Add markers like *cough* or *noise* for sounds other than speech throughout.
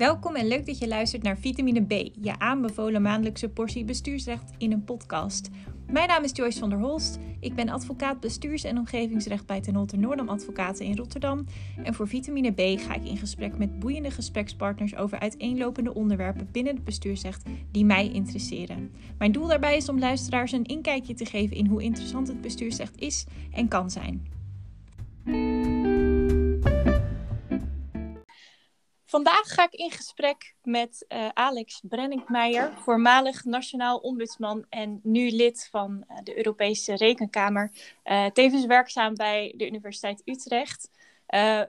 Welkom en leuk dat je luistert naar Vitamine B, je aanbevolen maandelijkse portie bestuursrecht in een podcast. Mijn naam is Joyce van der Holst. Ik ben advocaat bestuurs- en omgevingsrecht bij Ten Holte Noordam Advocaten in Rotterdam. En voor Vitamine B ga ik in gesprek met boeiende gesprekspartners over uiteenlopende onderwerpen binnen het bestuursrecht die mij interesseren. Mijn doel daarbij is om luisteraars een inkijkje te geven in hoe interessant het bestuursrecht is en kan zijn. Vandaag ga ik in gesprek met uh, Alex Brenninkmeijer, voormalig nationaal ombudsman en nu lid van uh, de Europese Rekenkamer, uh, tevens werkzaam bij de Universiteit Utrecht.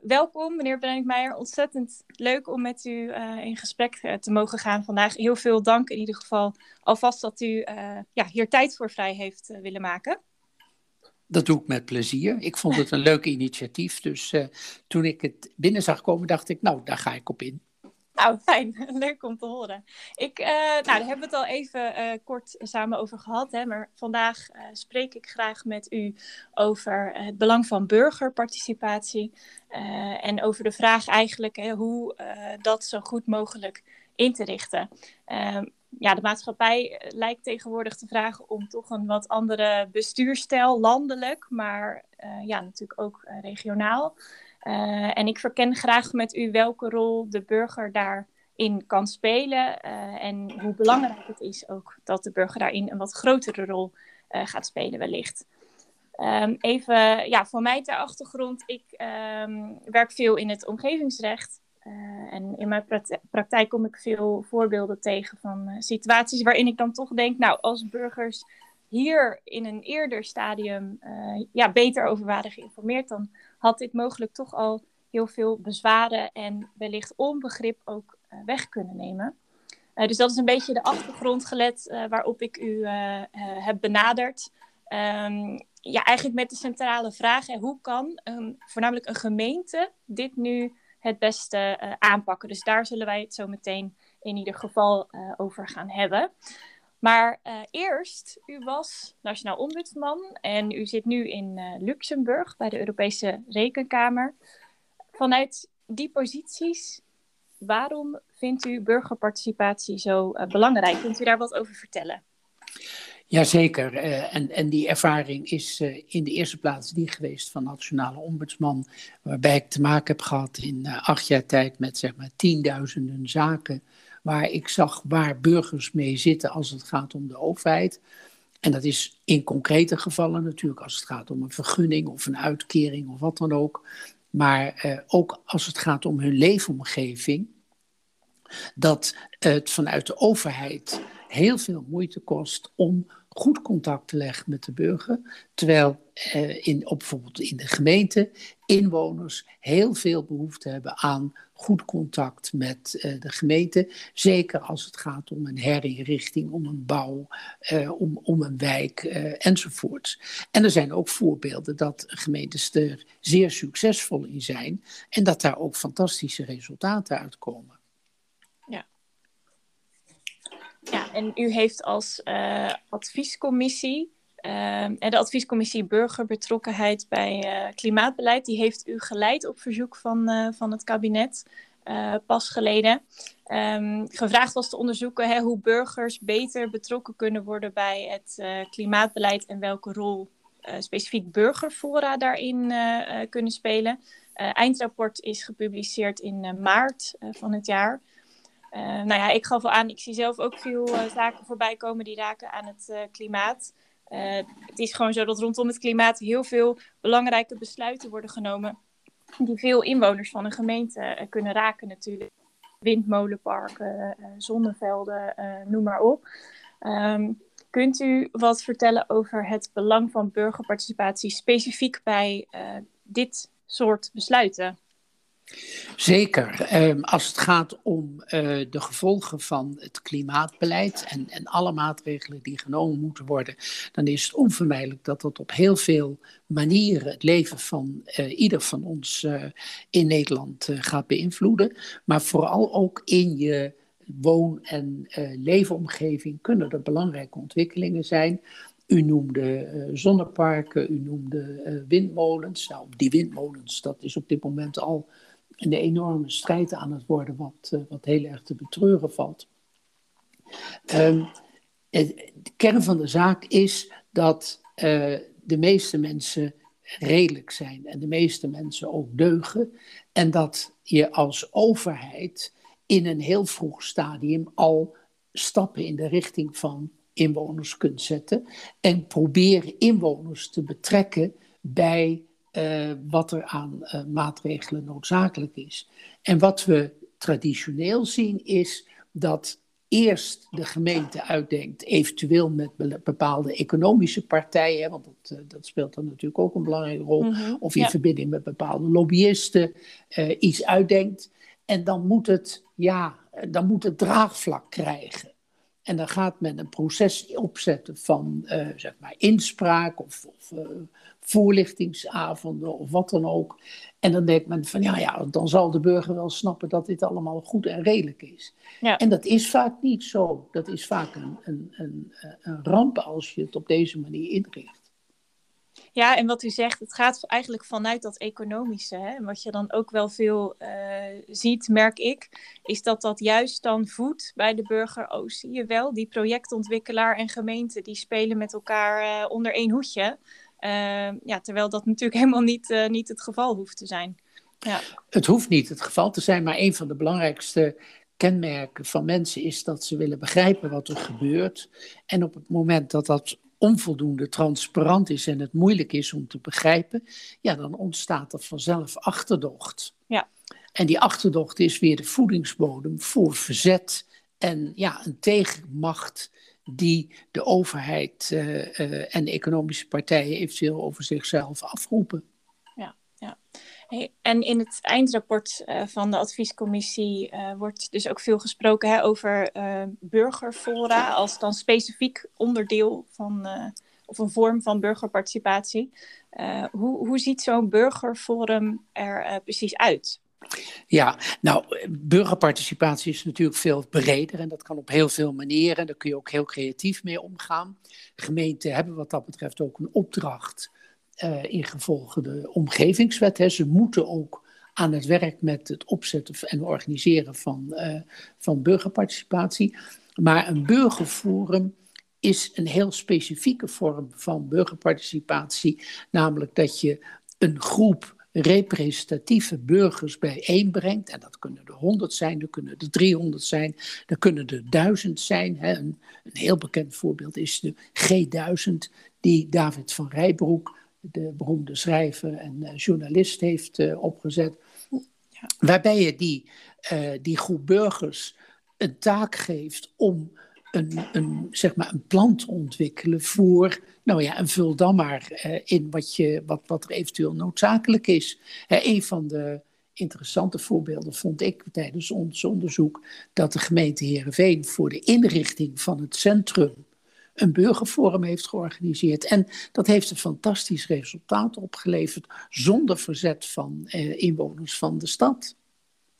welkom, meneer Brenninkmeijer. Ontzettend leuk om met u in gesprek te mogen gaan vandaag. Heel veel dank in ieder geval alvast dat u ja, hier tijd voor vrij heeft willen maken. Dat doe ik met plezier. Ik vond het een leuk initiatief. Dus uh, toen ik het binnen zag komen, dacht ik, nou, daar ga ik op in. Nou, fijn. *laughs* Leuk om te horen. Ik, uh, nou, daar hebben we het al even uh, kort samen over gehad. Hè, maar vandaag spreek ik graag met u over het belang van burgerparticipatie. en over de vraag eigenlijk hè, hoe dat zo goed mogelijk in te richten. Ehm, ja, de maatschappij eh, lijkt tegenwoordig te vragen om toch een wat andere bestuurstijl, landelijk, maar uh, ja, natuurlijk ook uh, regionaal. En ik verken graag met u welke rol de burger daarin kan spelen en hoe belangrijk het is ook dat de burger daarin een wat grotere rol gaat spelen wellicht. Um, even ja, voor mij ter achtergrond, ik um, werk veel in het omgevingsrecht. Uh, en in mijn praktijk kom ik veel voorbeelden tegen van uh, situaties waarin ik dan toch denk, nou, als burgers hier in een eerder stadium uh, ja, beter over waren geïnformeerd, dan had dit mogelijk toch al heel veel bezwaren en wellicht onbegrip ook weg kunnen nemen. dus dat is een beetje de achtergrond gelet waarop ik u heb benaderd. Um, ja, eigenlijk met de centrale vraag, hoe kan voornamelijk een gemeente dit nu het beste uh, aanpakken. Dus daar zullen wij het zo meteen in ieder geval uh, over gaan hebben. Maar uh, eerst, u was nationaal ombudsman en u zit nu in Luxemburg bij de Europese Rekenkamer. Vanuit die posities, waarom vindt u burgerparticipatie zo belangrijk? Kunt u daar wat over vertellen? Jazeker, uh, en, en die ervaring is uh, in de eerste plaats die geweest van nationale ombudsman, waarbij ik te maken heb gehad in uh, acht jaar tijd met zeg maar tienduizenden zaken, waar ik zag waar burgers mee zitten als het gaat om de overheid. En dat is in concrete gevallen natuurlijk als het gaat om een vergunning of een uitkering of wat dan ook, maar ook als het gaat om hun leefomgeving, dat het vanuit de overheid heel veel moeite kost om goed contact te leggen met de burger. Terwijl eh, in, op, bijvoorbeeld in de gemeente inwoners heel veel behoefte hebben aan goed contact met uh, de gemeente. Zeker als het gaat om een herinrichting, om een bouw, uh, om, om een wijk uh, enzovoort. En er zijn ook voorbeelden dat gemeentes er zeer succesvol in zijn en dat daar ook fantastische resultaten uitkomen. Ja, en u heeft als uh, adviescommissie, uh, de adviescommissie Burgerbetrokkenheid bij uh, Klimaatbeleid, die heeft u geleid op verzoek van, van het kabinet pas geleden. Um, gevraagd was te onderzoeken hè, hoe burgers beter betrokken kunnen worden bij het klimaatbeleid en welke rol specifiek burgerfora daarin kunnen spelen. eindrapport is gepubliceerd in maart van het jaar. Uh, nou ja, ik gaf al aan, ik zie zelf ook veel uh, zaken voorbij komen die raken aan het uh, klimaat. het is gewoon zo dat rondom het klimaat heel veel belangrijke besluiten worden genomen. Die veel inwoners van een gemeente kunnen raken natuurlijk. Windmolenparken, zonnevelden, noem maar op. Um, kunt u wat vertellen over het belang van burgerparticipatie specifiek bij dit soort besluiten? Zeker. Ehm, als het gaat om uh, de gevolgen van het klimaatbeleid en, en alle maatregelen die genomen moeten worden, dan is het onvermijdelijk dat dat op heel veel manieren het leven van uh, ieder van ons uh, in Nederland gaat beïnvloeden. Maar vooral ook in je woon- en leefomgeving kunnen er belangrijke ontwikkelingen zijn. U noemde zonneparken, u noemde windmolens. Nou, die windmolens, dat is op dit moment al een enorme strijd aan het worden, wat, wat heel erg te betreuren valt. Um, de kern van de zaak is dat de meeste mensen redelijk zijn en de meeste mensen ook deugen. En dat je als overheid in een heel vroeg stadium al stappen in de richting van inwoners kunt zetten. En proberen inwoners te betrekken bij uh, wat er aan uh, maatregelen noodzakelijk is. En wat we traditioneel zien is dat eerst de gemeente uitdenkt, eventueel met bepaalde economische partijen, want dat, eh, dat, speelt dan natuurlijk ook een belangrijke rol, mhm, of in verbinding met bepaalde lobbyisten, uh, iets uitdenkt. En dan moet het, ja, dan moet het draagvlak krijgen. En dan gaat men een proces opzetten van uh, zeg maar inspraak of, of voorlichtingsavonden of wat dan ook. En dan denkt men van ja, ja, dan zal de burger wel snappen dat dit allemaal goed en redelijk is. Ja. En dat is vaak niet zo. Dat is vaak een, een, een, een ramp als je het op deze manier inricht. Ja, en wat u zegt, het gaat eigenlijk vanuit dat economische. Hè? En wat je dan ook wel veel uh, ziet, merk ik, is dat dat juist dan voedt bij de burger. Oh, zie je wel, die projectontwikkelaar en gemeente, die spelen met elkaar uh, onder één hoedje. Ehm, ja, terwijl dat natuurlijk *laughs* helemaal niet, uh, niet het geval hoeft te zijn. Ja. Het hoeft niet het geval te zijn, maar een van de belangrijkste kenmerken van mensen is dat ze willen begrijpen wat er gebeurt. En op het moment dat dat onvoldoende transparant is en het moeilijk is om te begrijpen, ja, dan ontstaat er vanzelf achterdocht. Ja. En die achterdocht is weer de voedingsbodem voor verzet en ja, een tegenmacht die de overheid uh, uh, en de economische partijen eventueel over zichzelf afroepen. En in het eindrapport uh, van de adviescommissie wordt dus ook veel gesproken hè, over burgerfora als dan specifiek onderdeel van of een vorm van burgerparticipatie. hoe, hoe ziet zo'n burgerforum er precies uit? Ja, nou, burgerparticipatie is natuurlijk veel breder en dat kan op heel veel manieren. Daar kun je ook heel creatief mee omgaan. Gemeenten hebben wat dat betreft ook een opdracht uh, in gevolge de omgevingswet. Hè. Ze moeten ook aan het werk met het opzetten en organiseren van, uh, van burgerparticipatie. Maar een burgerforum is een heel specifieke vorm van burgerparticipatie, namelijk dat je een groep representatieve burgers bijeenbrengt. En dat kunnen er 100 zijn, dat kunnen er 300 zijn, dat kunnen er 1000 zijn. Hè. Een, een, heel bekend voorbeeld is de G1000, die David van Rijbroek, de beroemde schrijver en uh, journalist, heeft uh, opgezet. Ja. Waarbij je die, uh, die groep burgers een taak geeft om een, een, zeg maar een plan te ontwikkelen voor, nou ja, en vul dan maar uh, in wat, je, wat, wat er eventueel noodzakelijk is. Uh, een van de interessante voorbeelden vond ik tijdens ons onderzoek dat de gemeente Heerenveen voor de inrichting van het centrum een burgerforum heeft georganiseerd. En dat heeft een fantastisch resultaat opgeleverd zonder verzet van uh, inwoners van de stad.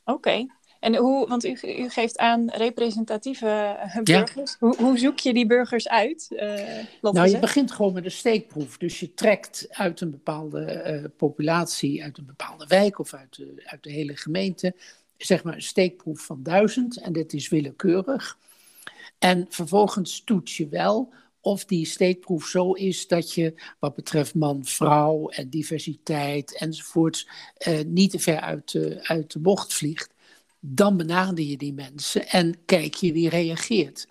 Oké, en hoe, want u, u geeft aan representatieve eh, burgers. Hoe, hoe, zoek je die burgers uit? Uh, nou, je begint gewoon met een steekproef. Dus je trekt uit een bepaalde uh, populatie, uit een bepaalde wijk of uit de, uit de hele gemeente, zeg maar een steekproef van duizend. En dit is willekeurig. En vervolgens toets je wel of die steekproef zo is dat je wat betreft man, vrouw en diversiteit enzovoorts uh, niet te ver uit de, uit de bocht vliegt dan benader je die mensen en kijk je wie reageert.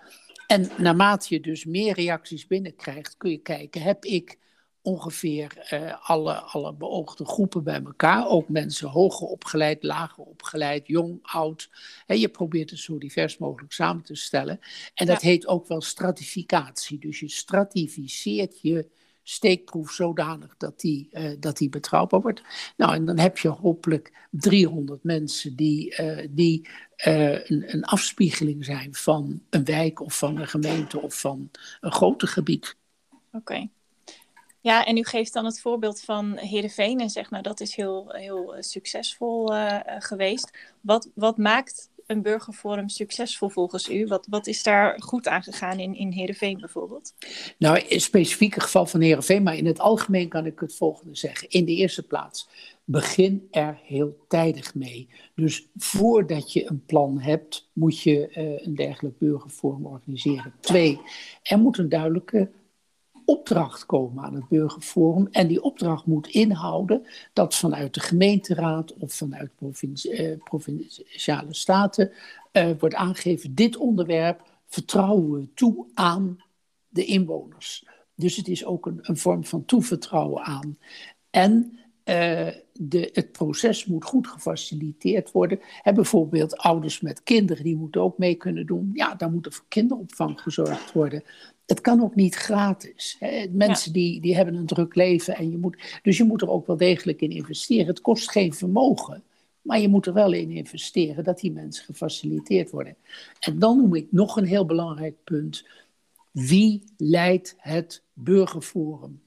En naarmate je dus meer reacties binnenkrijgt, kun je kijken, heb ik ongeveer uh, alle, alle beoogde groepen bij elkaar. Ook mensen hoger opgeleid, lager opgeleid, jong, oud. En je probeert het zo divers mogelijk samen te stellen. En dat heet ook wel stratificatie. Dus je stratificeert je steekproef zodanig dat die, uh, dat die betrouwbaar wordt. Nou, en dan heb je hopelijk 300 mensen die, uh, die uh, een, een, afspiegeling zijn van een wijk of van een gemeente of van een groter gebied. Oké. Ja, en u geeft dan het voorbeeld van Heerenveen en zegt, nou dat is heel, heel succesvol geweest. Wat, wat maakt een burgerforum succesvol volgens u? Wat, wat is daar goed aan gegaan in, in Heerenveen bijvoorbeeld? Nou, in het specifieke geval van Heerenveen, maar in het algemeen kan ik het volgende zeggen. In de eerste plaats, begin er heel tijdig mee. Dus voordat je een plan hebt, moet je een dergelijk burgerforum organiseren. Twee, er moet een duidelijke opdracht komen aan het burgerforum. En die opdracht moet inhouden dat vanuit de gemeenteraad of vanuit eh, provinciale staten uh, wordt aangegeven: dit onderwerp vertrouwen we toe aan de inwoners. Dus het is ook een, een vorm van toevertrouwen aan. En uh, de, het proces moet goed gefaciliteerd worden. Bijvoorbeeld ouders met kinderen, die moeten ook mee kunnen doen. Ja, daar moet er voor kinderopvang gezorgd worden het kan ook niet gratis. Hè. Mensen die, die hebben een druk leven en je moet, dus je moet er ook wel degelijk in investeren. Het kost geen vermogen, maar je moet er wel in investeren dat die mensen gefaciliteerd worden. En dan noem ik nog een heel belangrijk punt. Wie leidt het burgerforum?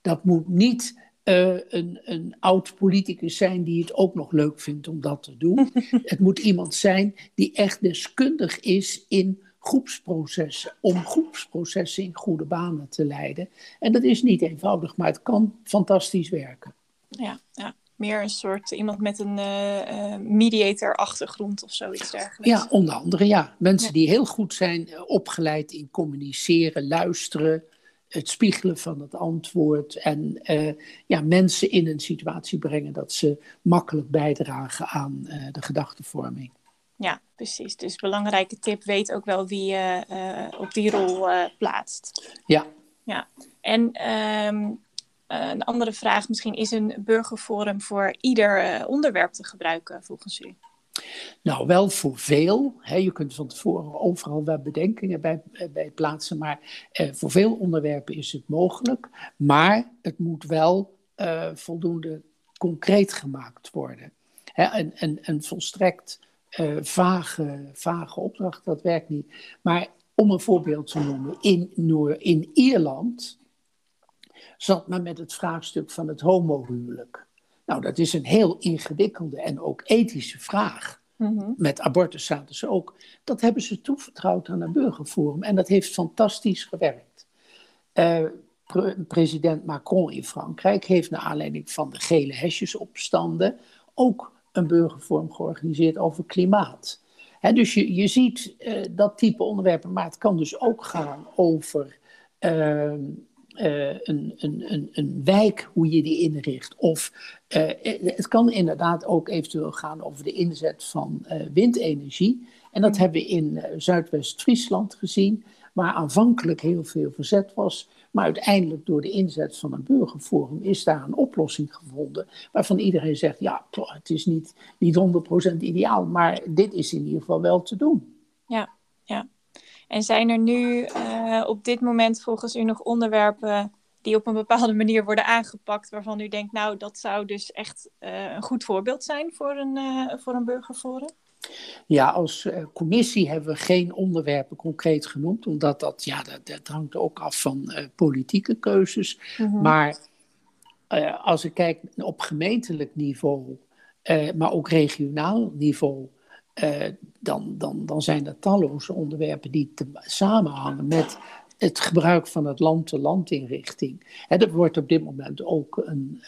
Dat moet niet uh, een, een oud politicus zijn die het ook nog leuk vindt om dat te doen. *laughs* het moet iemand zijn die echt deskundig is in groepsprocessen, om groepsprocessen in goede banen te leiden. En dat is niet eenvoudig, maar het kan fantastisch werken. Ja, ja. meer een soort iemand met een uh, mediator-achtergrond of zoiets dergelijks. Ja, onder andere, ja. Mensen die heel goed zijn eh, opgeleid in communiceren, luisteren, het spiegelen van het antwoord en uh, ja, mensen in een situatie brengen dat ze makkelijk bijdragen aan uh, de gedachtevorming. Ja, precies. Dus belangrijke tip, weet ook wel wie je uh, op die rol uh, plaatst. Ja. Ja, en um, een andere vraag misschien, is een burgerforum voor ieder onderwerp te gebruiken volgens u? Nou, wel voor veel. Hè. Je kunt van tevoren overal wel bedenkingen bij, bij plaatsen, maar eh, voor veel onderwerpen is het mogelijk. Maar het moet wel uh, voldoende concreet gemaakt worden. Hè, en, en, en volstrekt uh, vage, vage opdracht, dat werkt niet. Maar om een voorbeeld te noemen, in, Noor, in Ierland zat men met het vraagstuk van het homohuwelijk. Nou, dat is een heel ingewikkelde en ook ethische vraag. Mm-hmm. Met abortus zaten ze ook. Dat hebben ze toevertrouwd aan een burgerforum en dat heeft fantastisch gewerkt. Uh, pre president Macron in Frankrijk heeft naar aanleiding van de gele hesjesopstanden ook een burgervorm georganiseerd over klimaat. dus je, je ziet uh, dat type onderwerpen, maar het kan dus ook gaan over uh, uh, een, een, een, een wijk, hoe je die inricht. Of het kan inderdaad ook eventueel gaan over de inzet van windenergie. En dat mm. hebben we in Zuidwest-Friesland gezien, waar aanvankelijk heel veel verzet was. Maar uiteindelijk door de inzet van een burgerforum is daar een oplossing gevonden. Waarvan iedereen zegt, ja, het is niet, niet 100% ideaal, maar dit is in ieder geval wel te doen. Ja, ja. En zijn er nu uh, op dit moment volgens u nog onderwerpen die op een bepaalde manier worden aangepakt, waarvan u denkt, nou, dat zou dus echt uh, een goed voorbeeld zijn voor een, uh, voor een burgerforum? Ja, als uh, commissie hebben we geen onderwerpen concreet genoemd, omdat dat, ja, dat, dat hangt ook af van uh, politieke keuzes. Mm -hmm. Maar uh, als ik kijk op gemeentelijk niveau, maar ook regionaal niveau, dan, dan, dan zijn er talloze onderwerpen die te, samenhangen met het gebruik van het land-te-land-inrichting. Er wordt op dit moment ook een,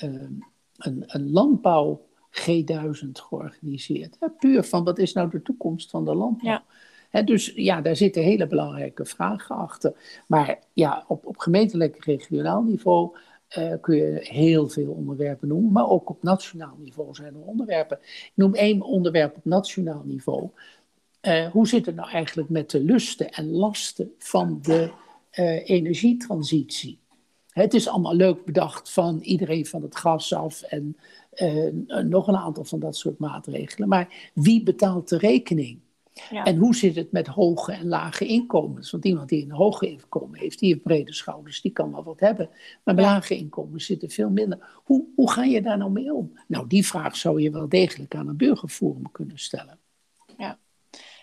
een, een landbouw G1000 georganiseerd. Puur van wat is nou de toekomst van de landbouw? Ja. dus ja, daar zitten hele belangrijke vragen achter. Maar ja, op, op gemeentelijk regionaal niveau uh, kun je heel veel onderwerpen noemen. Maar ook op nationaal niveau zijn er onderwerpen. Ik noem één onderwerp op nationaal niveau. Uh, hoe zit het nou eigenlijk met de lusten en lasten van de uh, energietransitie? Het is allemaal leuk bedacht van iedereen van het gas af en uh, nog een aantal van dat soort maatregelen. Maar wie betaalt de rekening? Ja. En hoe zit het met hoge en lage inkomens? Want iemand die een hoge inkomen heeft, die heeft brede schouders, die kan wel wat hebben. Maar ja. lage inkomens zitten veel minder. Hoe, hoe ga je daar nou mee om? Nou, die vraag zou je wel degelijk aan een burgerforum kunnen stellen.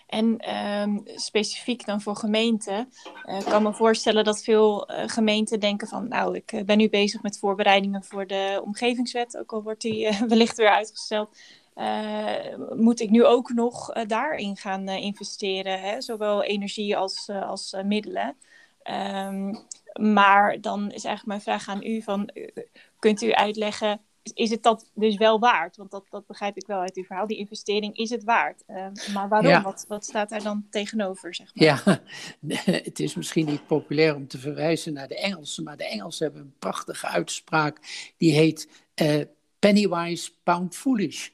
En um, specifiek dan voor gemeenten, uh, kan me voorstellen dat veel uh, gemeenten denken van, nou, ik ben nu bezig met voorbereidingen voor de omgevingswet, ook al wordt die *laughs* wellicht weer uitgesteld. moet ik nu ook nog daarin gaan investeren, hè? zowel energie als, als middelen. Ehm, maar dan is eigenlijk mijn vraag aan u: van, kunt u uitleggen is het dat dus wel waard? Want dat, dat begrijp ik wel uit uw verhaal. Die investering is het waard. Uh, maar waarom? Wat, wat staat daar dan tegenover? Zeg maar? Ja, *laughs* het is misschien niet populair om te verwijzen naar de Engelsen. Maar de Engelsen hebben een prachtige uitspraak. Die heet uh, Pennywise, Pound Foolish.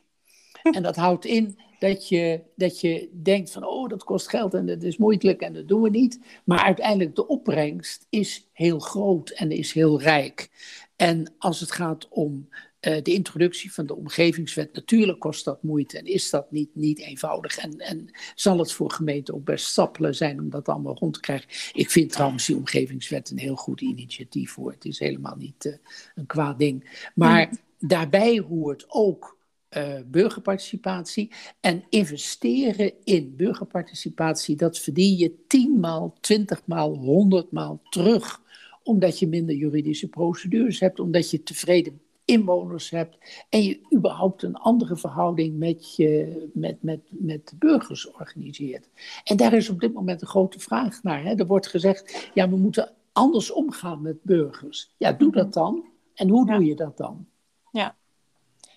*laughs* en dat houdt in dat je, dat je denkt van, oh, dat kost geld en dat is moeilijk en dat doen we niet. Maar uiteindelijk de opbrengst is heel groot en is heel rijk. En als het gaat om de introductie van de omgevingswet, natuurlijk kost dat moeite en is dat niet, niet eenvoudig. En, en zal het voor gemeenten ook best stappelen zijn om dat allemaal rond te krijgen. Ik vind trouwens die omgevingswet een heel goed initiatief voor. Het is helemaal niet uh, een kwaad ding. Maar mm. daarbij hoort ook uh, burgerparticipatie. En investeren in burgerparticipatie, dat verdien je tienmaal, twintigmaal, honderdmaal terug omdat je minder juridische procedures hebt, omdat je tevreden inwoners hebt en je überhaupt een andere verhouding met, je, met, met, met de burgers organiseert. En daar is op dit moment een grote vraag naar. Hè. Er wordt gezegd, ja, we moeten anders omgaan met burgers. Ja, doe dat dan. En hoe doe je dat dan?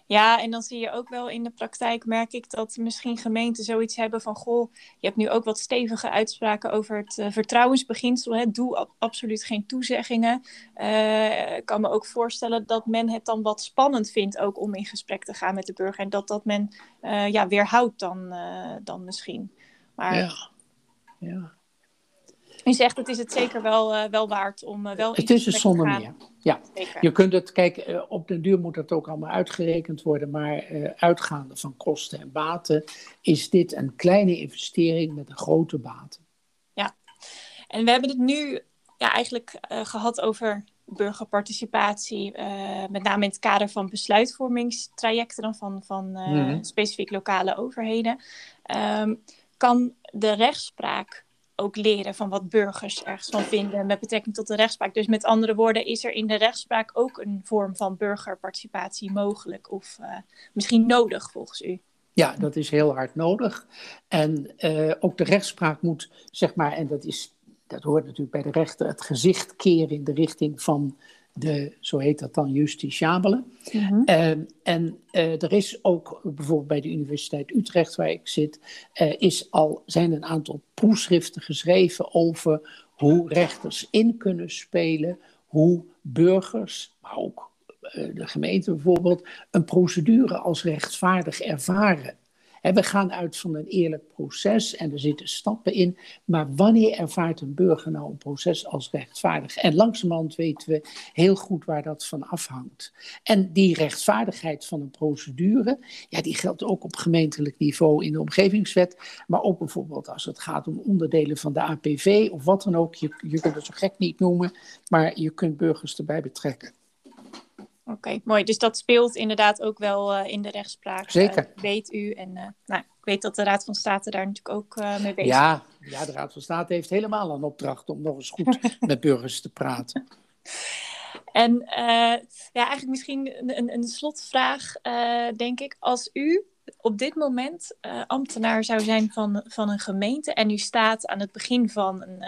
Ja. En dan zie je ook wel in de praktijk, merk ik, dat misschien gemeenten zoiets hebben van, goh, je hebt nu ook wat stevige uitspraken over het uh, vertrouwensbeginsel. Hè? Doe absoluut geen toezeggingen. Uh, ik kan me ook voorstellen dat men het dan wat spannend vindt ook om in gesprek te gaan met de burger. En dat dat men uh, ja, weerhoudt dan, dan misschien. Maar ja. ja. U zegt het is het zeker wel, uh, wel waard om uh, wel Het is een zonder meer. Ja, zeker. je kunt het, kijk, uh, op den duur moet dat ook allemaal uitgerekend worden, maar uitgaande van kosten en baten is dit een kleine investering met een grote baten. Ja, en we hebben het nu ja, eigenlijk gehad over burgerparticipatie, met name in het kader van besluitvormingstrajecten dan van, van mm. specifiek lokale overheden. Um, kan de rechtspraak ook leren van wat burgers ergens van vinden met betrekking tot de rechtspraak. Dus met andere woorden, is er in de rechtspraak ook een vorm van burgerparticipatie mogelijk of uh, misschien nodig volgens u? Ja, dat is heel hard nodig. En uh, ook de rechtspraak moet, zeg maar, en dat, is, dat hoort natuurlijk bij de rechter, het gezicht keren in de richting van de, zo heet dat dan, justitiabele. Mm en uh, er is ook bijvoorbeeld bij de Universiteit Utrecht, waar ik zit, uh, is al, zijn een aantal proefschriften geschreven over hoe rechters in kunnen spelen, hoe burgers, maar ook uh, de gemeente bijvoorbeeld, een procedure als rechtvaardig ervaren. We gaan uit van een eerlijk proces en er zitten stappen in. Maar wanneer ervaart een burger nou een proces als rechtvaardig? En langzamerhand weten we heel goed waar dat van afhangt. En die rechtvaardigheid van een procedure, ja, die geldt ook op gemeentelijk niveau in de omgevingswet. Maar ook bijvoorbeeld als het gaat om onderdelen van de APV of wat dan ook. Je, je kunt het zo gek niet noemen, maar je kunt burgers erbij betrekken. Oké, mooi. Dus dat speelt inderdaad ook wel uh, in de rechtspraak. Zeker. Uh, weet u. En uh, nou, ik weet dat de Raad van State daar natuurlijk ook mee bezig is. Ja, ja, de Raad van State heeft helemaal een opdracht om nog eens goed *laughs* met burgers te praten. En ja, eigenlijk misschien een, een slotvraag, denk ik. Als u op dit moment ambtenaar zou zijn van, van een gemeente en u staat aan het begin van een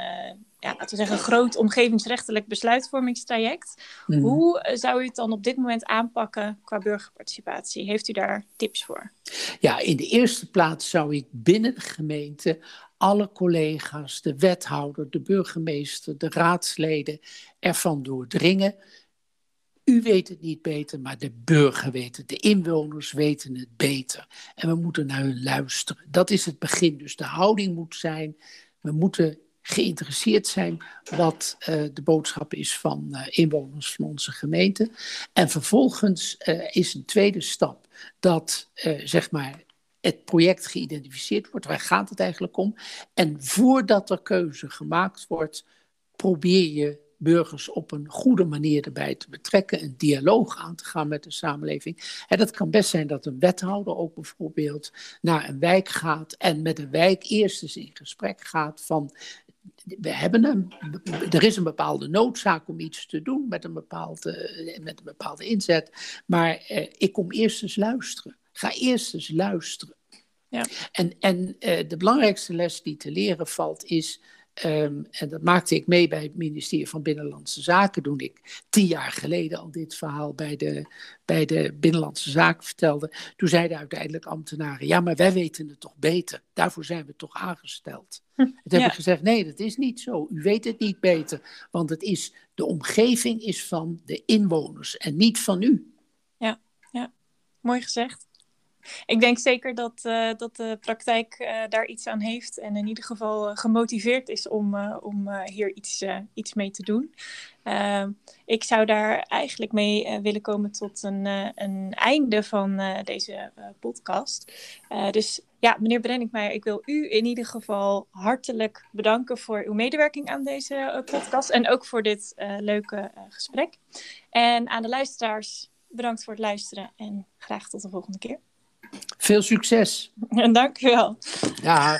ja, laten we zeggen, een groot omgevingsrechtelijk besluitvormingstraject. Mhm. Hoe eh, zou u het dan op dit moment aanpakken qua burgerparticipatie? Heeft u daar tips voor? Ja, in de eerste plaats zou ik binnen de gemeente alle collega's, de wethouder, de burgemeester, de raadsleden ervan doordringen. U weet het niet beter, maar de burger weet het. De inwoners weten het beter. En we moeten naar hun luisteren. Dat is het begin. Dus de houding moet zijn. We moeten geïnteresseerd zijn wat uh, de boodschap is van uh, inwoners van onze gemeente. En vervolgens uh, is een tweede stap dat zeg maar het project geïdentificeerd wordt. Waar gaat het eigenlijk om? En voordat er keuze gemaakt wordt, probeer je burgers op een goede manier erbij te betrekken, een dialoog aan te gaan met de samenleving. En dat kan best zijn dat een wethouder ook bijvoorbeeld naar een wijk gaat en met de wijk eerst eens in gesprek gaat van we hebben een, er is een bepaalde noodzaak om iets te doen met een bepaalde, met een bepaalde inzet. Maar eh, ik kom eerst eens luisteren. Ga eerst eens luisteren. Ja. En, en de belangrijkste les die te leren valt is Ehm, en dat maakte ik mee bij het ministerie van Binnenlandse Zaken toen ik tien jaar geleden al dit verhaal bij de, bij de Binnenlandse Zaken vertelde. Toen zeiden uiteindelijk ambtenaren, ja maar wij weten het toch beter, daarvoor zijn we toch aangesteld. Hm, toen heb ik gezegd, nee dat is niet zo, u weet het niet beter, want het is, de omgeving is van de inwoners en niet van u. Ja, ja. mooi gezegd. Ik denk zeker dat, uh, dat de praktijk uh, daar iets aan heeft en in ieder geval uh, gemotiveerd is om, om hier iets, iets mee te doen. Ehm, ik zou daar eigenlijk mee willen komen tot een, een einde van deze podcast. dus ja, meneer Brenninkmeijer, ik wil u in ieder geval hartelijk bedanken voor uw medewerking aan deze podcast en ook voor dit leuke gesprek. En aan de luisteraars, bedankt voor het luisteren en graag tot de volgende keer. Veel succes. *laughs* En dank u wel. Ja.